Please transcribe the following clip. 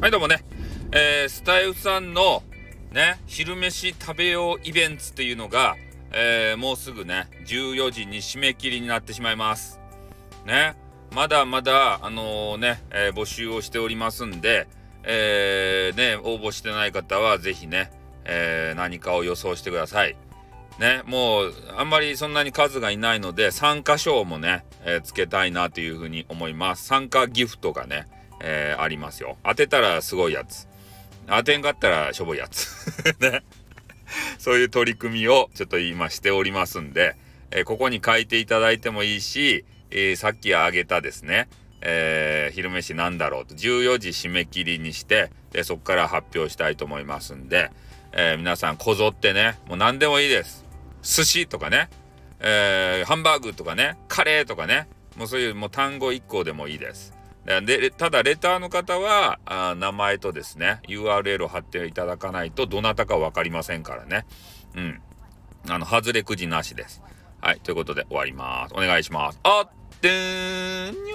はいどうもね、えー、スタイフさんのね昼飯食べようイベントっていうのが、えー、もうすぐね14時に締め切りになってしまいます。ね。まだまだあのー、ね、えー、募集をしておりますんで、えー、ね応募してない方は是非ね、え何かを予想してください。ね、もうあんまりそんなに数がいないので参加賞もね、え、つけたいなというふうに思います。参加ギフトがね、えー、ありますよ。当てたらすごいやつ。当てんかったらしょぼいやつ。ね。そういう取り組みをちょっと今しておりますんで、えー、ここに書いていただいてもいいし、えさっき挙げたですねえー、昼飯なんだろうと14時締め切りにしてでそこから発表したいと思いますんで、え、皆さんこぞってねもう何でもいいです。寿司とかね、え、ハンバーグとかね、カレーとかね、もうそういうもう単語1個でもいいです。でただレターの方はあ名前とですね URL を貼っていただかないとどなたか分かりませんからね。うん。あの外れくじなしです。はいということで終わります。お願いします。あってーん